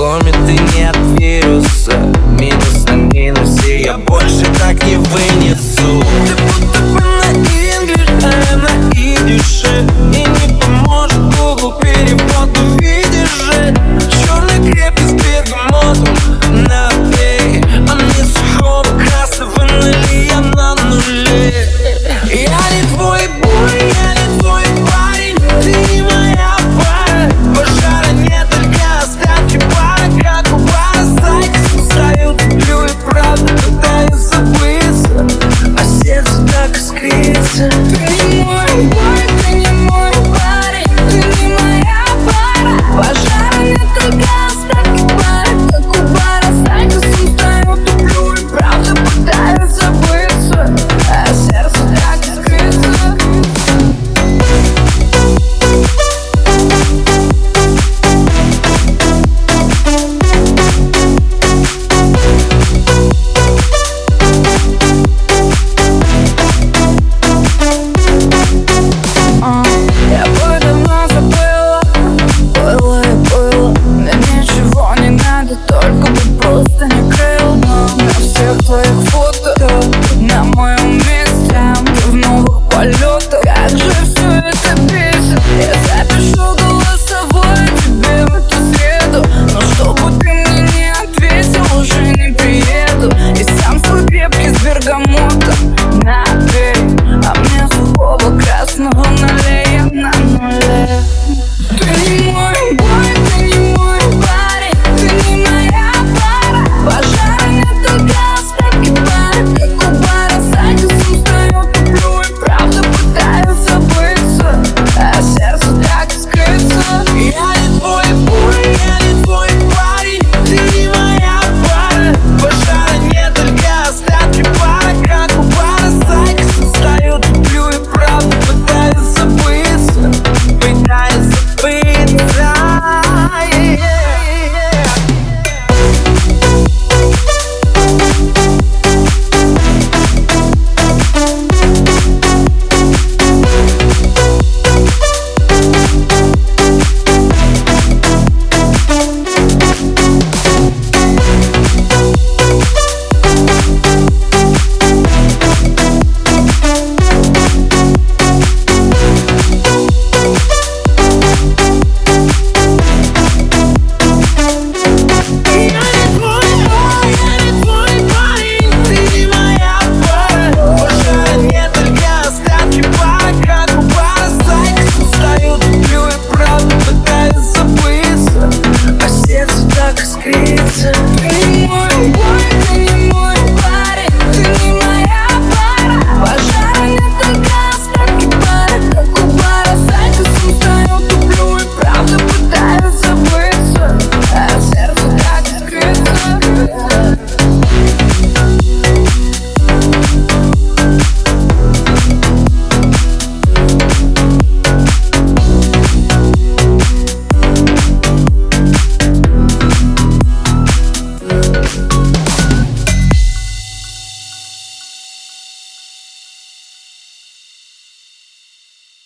ломит и не ответ